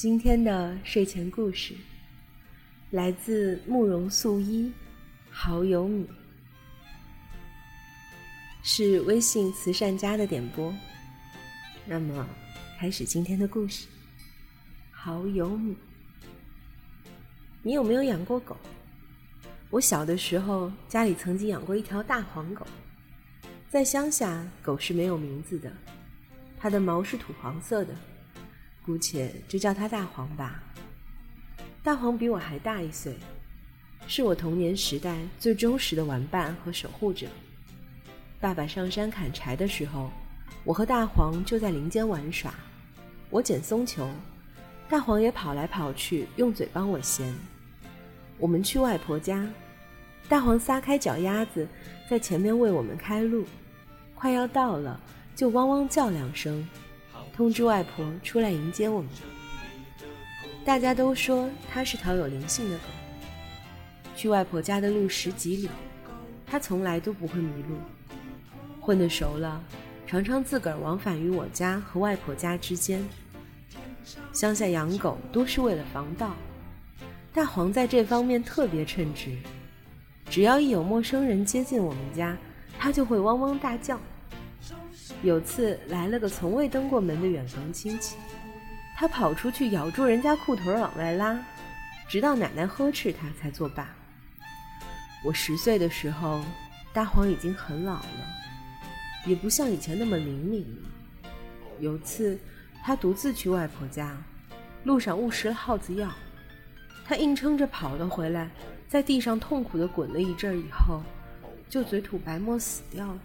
今天的睡前故事来自慕容素衣，好友米，是微信慈善家的点播。那么，开始今天的故事。好友米，你有没有养过狗？我小的时候家里曾经养过一条大黄狗，在乡下，狗是没有名字的，它的毛是土黄色的。姑且就叫他大黄吧。大黄比我还大一岁，是我童年时代最忠实的玩伴和守护者。爸爸上山砍柴的时候，我和大黄就在林间玩耍。我捡松球，大黄也跑来跑去，用嘴帮我衔。我们去外婆家，大黄撒开脚丫子，在前面为我们开路。快要到了，就汪汪叫两声。通知外婆出来迎接我们。大家都说它是条有灵性的狗。去外婆家的路十几里，它从来都不会迷路。混得熟了，常常自个儿往返于我家和外婆家之间。乡下养狗都是为了防盗，大黄在这方面特别称职。只要一有陌生人接近我们家，它就会汪汪大叫。有次来了个从未登过门的远房亲戚，他跑出去咬住人家裤腿往外拉，直到奶奶呵斥他才作罢。我十岁的时候，大黄已经很老了，也不像以前那么灵敏了。有次他独自去外婆家，路上误食了耗子药，他硬撑着跑了回来，在地上痛苦地滚了一阵以后，就嘴吐白沫死掉了。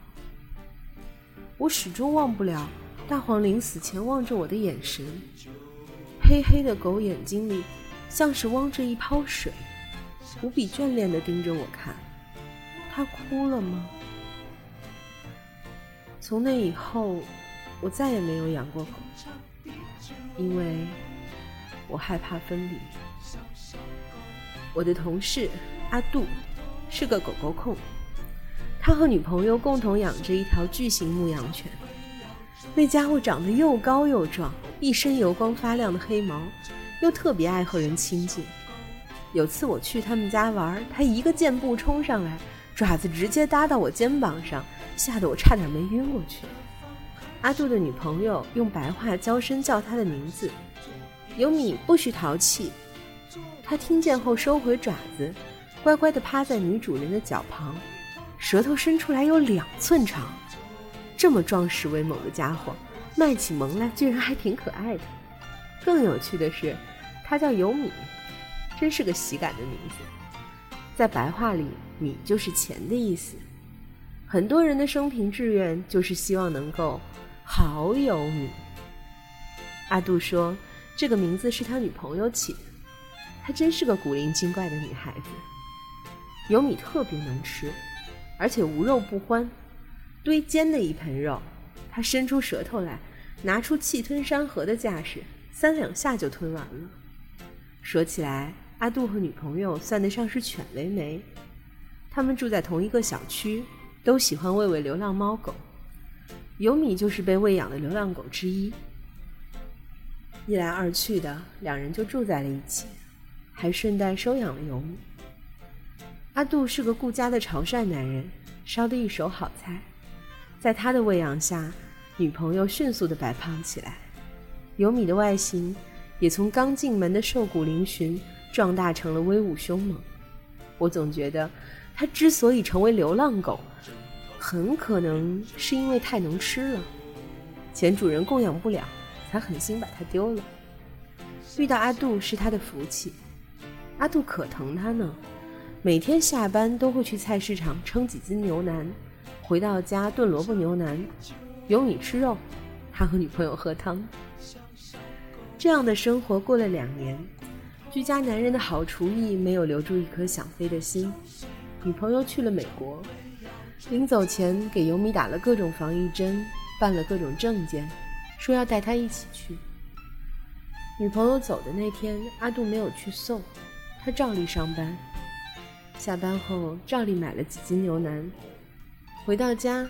我始终忘不了大黄临死前望着我的眼神，黑黑的狗眼睛里像是汪着一泡水，无比眷恋地盯着我看。它哭了吗？从那以后，我再也没有养过狗，因为我害怕分离。我的同事阿杜是个狗狗控。他和女朋友共同养着一条巨型牧羊犬，那家伙长得又高又壮，一身油光发亮的黑毛，又特别爱和人亲近。有次我去他们家玩，他一个箭步冲上来，爪子直接搭到我肩膀上，吓得我差点没晕过去。阿杜的女朋友用白话娇声叫他的名字：“尤米，不许淘气。”他听见后收回爪子，乖乖地趴在女主人的脚旁。舌头伸出来有两寸长，这么壮实威猛的家伙，卖起萌来居然还挺可爱的。更有趣的是，它叫尤米，真是个喜感的名字。在白话里，米就是钱的意思。很多人的生平志愿就是希望能够好有米。阿杜说，这个名字是他女朋友起的。她真是个古灵精怪的女孩子。尤米特别能吃。而且无肉不欢，堆尖的一盆肉，他伸出舌头来，拿出气吞山河的架势，三两下就吞完了。说起来，阿杜和女朋友算得上是犬为媒，他们住在同一个小区，都喜欢喂喂流浪猫狗，尤米就是被喂养的流浪狗之一。一来二去的，两人就住在了一起，还顺带收养了尤米。阿杜是个顾家的潮汕男人，烧得一手好菜，在他的喂养下，女朋友迅速的白胖起来，尤米的外形也从刚进门的瘦骨嶙峋壮大成了威武凶猛。我总觉得，他之所以成为流浪狗，很可能是因为太能吃了，前主人供养不了，才狠心把它丢了。遇到阿杜是他的福气，阿杜可疼他呢。每天下班都会去菜市场称几斤牛腩，回到家炖萝卜牛腩，有米吃肉，他和女朋友喝汤。这样的生活过了两年，居家男人的好厨艺没有留住一颗想飞的心。女朋友去了美国，临走前给尤米打了各种防疫针，办了各种证件，说要带他一起去。女朋友走的那天，阿杜没有去送，他照例上班。下班后，照例买了几斤牛腩，回到家，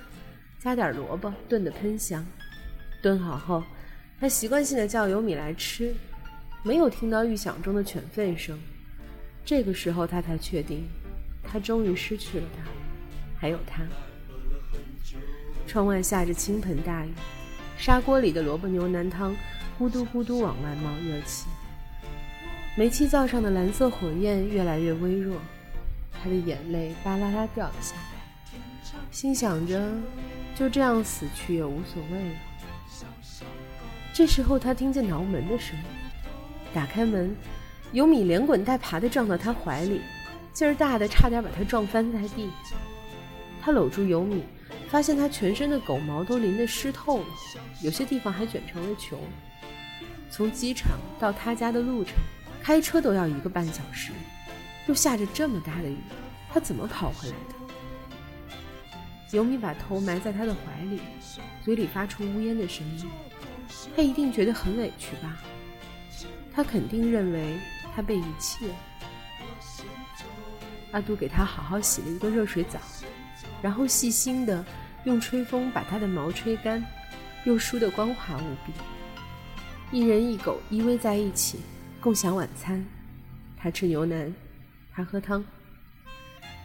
加点萝卜炖得喷香。炖好后，他习惯性的叫尤米来吃。没有听到预想中的犬吠声。这个时候，他才确定，他终于失去了他，还有他。窗外下着倾盆大雨，砂锅里的萝卜牛腩汤咕嘟咕嘟往外冒热气，煤气灶上的蓝色火焰越来越微弱。他的眼泪巴啦啦掉了下来，心想着，就这样死去也无所谓了。这时候，他听见挠门的声音，打开门，尤米连滚带爬地撞到他怀里，劲儿大的差点把他撞翻在地。他搂住尤米，发现他全身的狗毛都淋得湿透了，有些地方还卷成了球。从机场到他家的路程，开车都要一个半小时。又下着这么大的雨，他怎么跑回来的？尤米把头埋在他的怀里，嘴里发出呜咽的声音。他一定觉得很委屈吧？他肯定认为他被遗弃了。阿杜给他好好洗了一个热水澡，然后细心的用吹风把他的毛吹干，又梳得光滑无比。一人一狗依偎在一起，共享晚餐。他吃牛腩。他喝汤，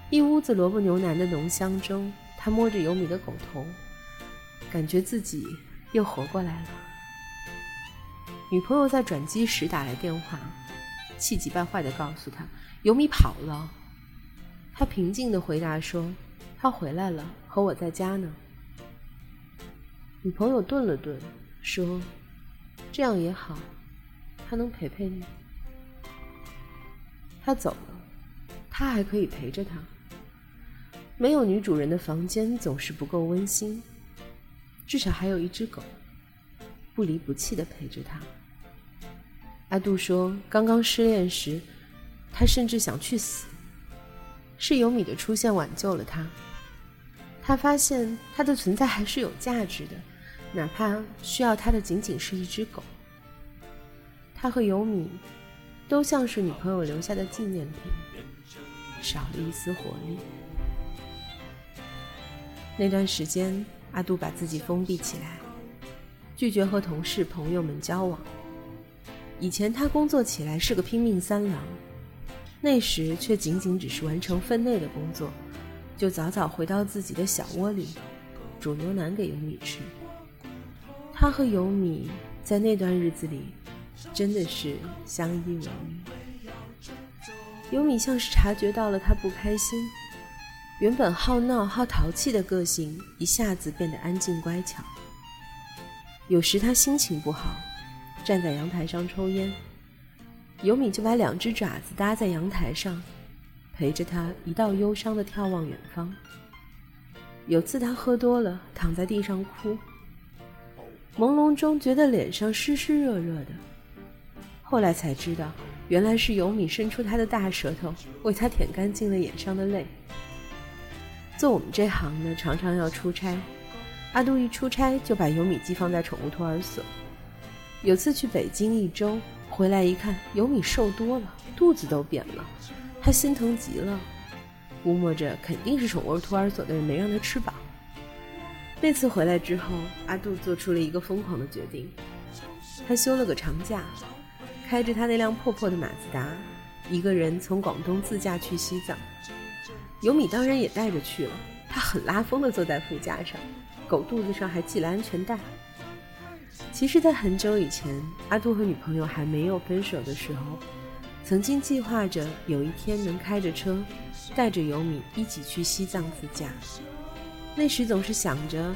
一屋子萝卜牛腩的浓香中，他摸着尤米的狗头，感觉自己又活过来了。女朋友在转机时打来电话，气急败坏地告诉他尤米跑了。他平静地回答说：“他回来了，和我在家呢。”女朋友顿了顿，说：“这样也好，他能陪陪你。”他走了。他还可以陪着他。没有女主人的房间总是不够温馨，至少还有一只狗，不离不弃的陪着他。阿杜说，刚刚失恋时，他甚至想去死，是尤米的出现挽救了他。他发现他的存在还是有价值的，哪怕需要他的仅仅是一只狗。他和尤米，都像是女朋友留下的纪念品。少了一丝活力。那段时间，阿杜把自己封闭起来，拒绝和同事朋友们交往。以前他工作起来是个拼命三郎，那时却仅仅只是完成分内的工作，就早早回到自己的小窝里，煮牛腩给尤米吃。他和尤米在那段日子里，真的是相依为命。尤米像是察觉到了他不开心，原本好闹好淘气的个性一下子变得安静乖巧。有时他心情不好，站在阳台上抽烟，尤米就把两只爪子搭在阳台上，陪着他一道忧伤的眺望远方。有次他喝多了，躺在地上哭，朦胧中觉得脸上湿湿热热的，后来才知道。原来是尤米伸出他的大舌头，为他舔干净了眼上的泪。做我们这行的，常常要出差，阿杜一出差就把尤米寄放在宠物托儿所。有次去北京一周，回来一看，尤米瘦多了，肚子都扁了，他心疼极了，估摸着肯定是宠物托儿所的人没让他吃饱。那次回来之后，阿杜做出了一个疯狂的决定，他休了个长假。开着他那辆破破的马自达，一个人从广东自驾去西藏。尤米当然也带着去了，他很拉风的坐在副驾上，狗肚子上还系了安全带。其实，在很久以前，阿杜和女朋友还没有分手的时候，曾经计划着有一天能开着车，带着尤米一起去西藏自驾。那时总是想着，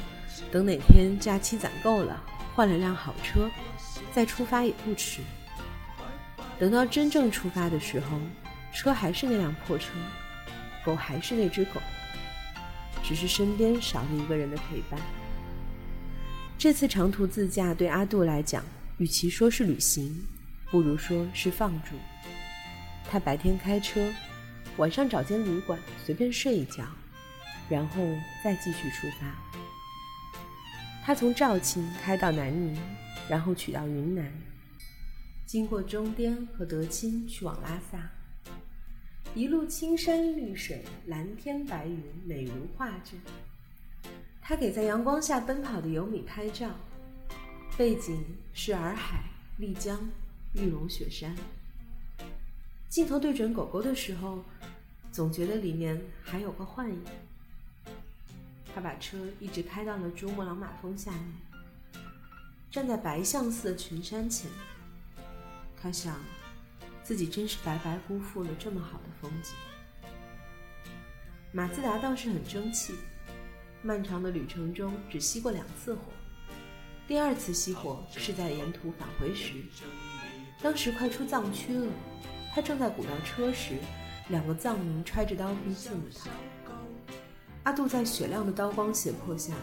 等哪天假期攒够了，换了辆好车，再出发也不迟。等到真正出发的时候，车还是那辆破车，狗还是那只狗，只是身边少了一个人的陪伴。这次长途自驾对阿杜来讲，与其说是旅行，不如说是放逐。他白天开车，晚上找间旅馆随便睡一觉，然后再继续出发。他从肇庆开到南宁，然后取到云南。经过中滇和德钦去往拉萨，一路青山绿水、蓝天白云，美如画卷。他给在阳光下奔跑的尤米拍照，背景是洱海、丽江、玉龙雪山。镜头对准狗狗的时候，总觉得里面还有个幻影。他把车一直开到了珠穆朗玛峰下面，站在白象寺的群山前。他想，自己真是白白辜负了这么好的风景。马自达倒是很争气，漫长的旅程中只熄过两次火。第二次熄火是在沿途返回时，当时快出藏区了。他正在鼓捣车时，两个藏民揣着刀逼近了他。阿杜在雪亮的刀光胁迫下，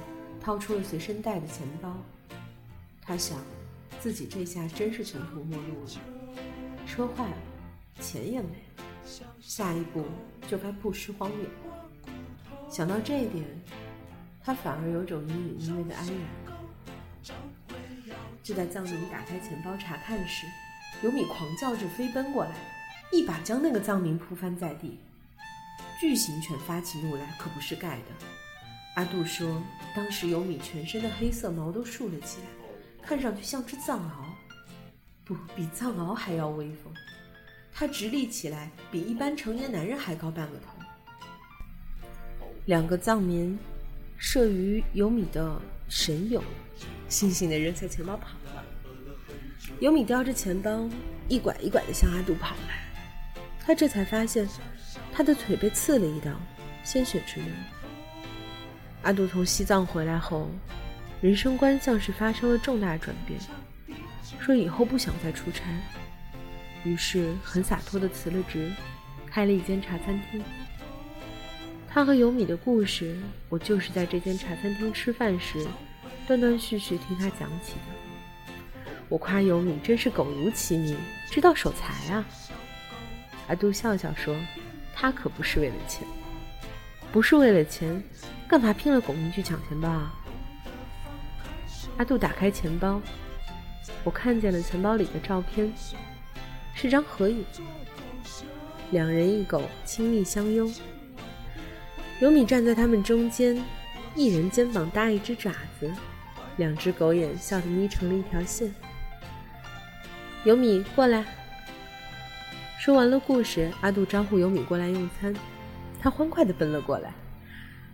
掏出了随身带的钱包。他想，自己这下真是穷途末路了，车坏了，钱也没了，下一步就该曝尸荒野。想到这一点，他反而有种隐隐约约的安然。就在藏民打开钱包查看时，尤米狂叫着飞奔过来，一把将那个藏民扑翻在地。巨型犬发起怒来可不是盖的。阿杜说，当时尤米全身的黑色毛都竖了起来，看上去像只藏獒，不比藏獒还要威风。他直立起来，比一般成年男人还高半个头。两个藏民慑于尤米的神勇，悻悻地扔下钱包跑了。尤米叼着钱包，一拐一拐地向阿杜跑来。他这才发现，他的腿被刺了一刀，鲜血直流。阿杜从西藏回来后，人生观像是发生了重大转变，说以后不想再出差，于是很洒脱地辞了职，开了一间茶餐厅。他和尤米的故事，我就是在这间茶餐厅吃饭时，断断续续听他讲起的。我夸尤米真是狗如其名，知道守财啊。阿杜笑笑说：“他可不是为了钱，不是为了钱，干嘛拼了狗命去抢钱包啊？”阿杜打开钱包，我看见了钱包里的照片，是张合影，两人一狗亲密相拥。尤米站在他们中间，一人肩膀搭一只爪子，两只狗眼笑得眯成了一条线。尤米过来。说完了故事，阿杜招呼尤米过来用餐，他欢快地奔了过来。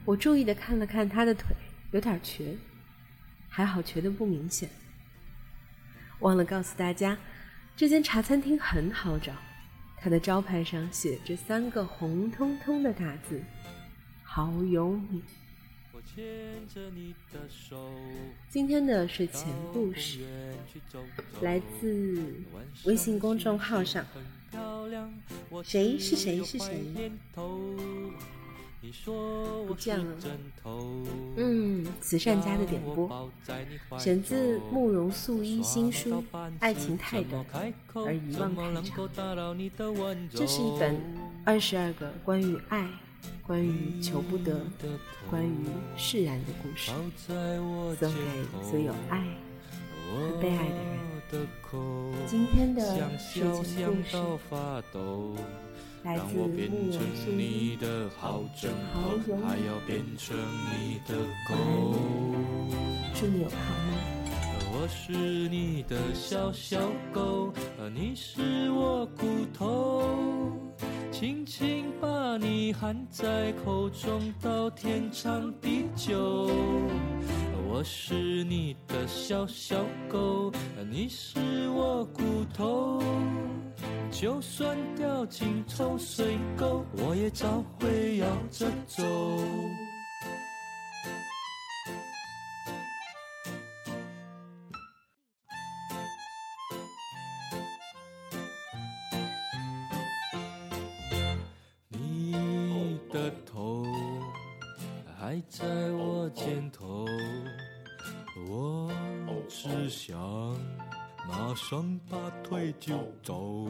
我注意地看了看他的腿，有点瘸，还好瘸得不明显。忘了告诉大家，这间茶餐厅很好找，它的招牌上写着三个红彤彤的大字。好有你的手。今天的睡前故事来自微信公众号上。谁是谁是谁？不见了。嗯，慈善家的点播，选自慕容素一新书《爱情太短而遗忘太长》。这是一本二十二个关于爱。关于求不得，关于释然的故事，送给所有爱和被爱的人。今天的睡前故事来自慕容素一，好友，祝你有好梦。我是你的小小狗，你是我骨头，轻轻把你含在口中，到天长地久。我是你的小小狗，你是我骨头，就算掉进臭水沟，我也照会摇着走。你的头还在我肩头，我只想马上拔腿就走。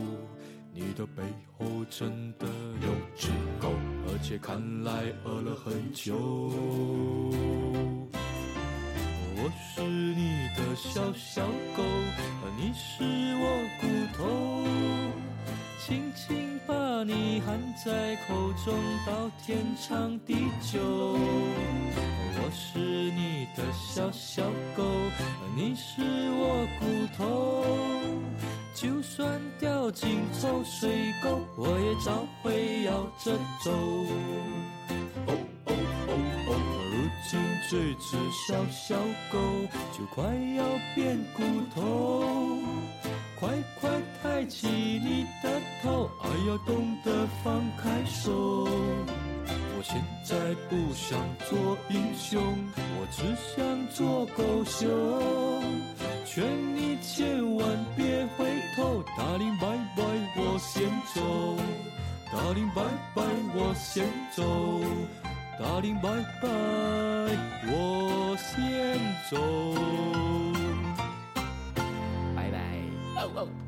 你的背后真的有只狗，而且看来饿了很久。我是你的小小狗，你是我骨头，轻轻。把你含在口中，到天长地久。是我骨头，就算掉进臭水沟，我也照会摇着走。哦哦哦哦，如今这只小小狗就快要变骨头，快快抬起你的头，爱要懂得放开手。我现在不想做英雄，我只想做狗熊。劝你千万别回头，Darling bye bye 我先走，Darling bye bye 我先走，Darling bye bye 我先走，bye bye。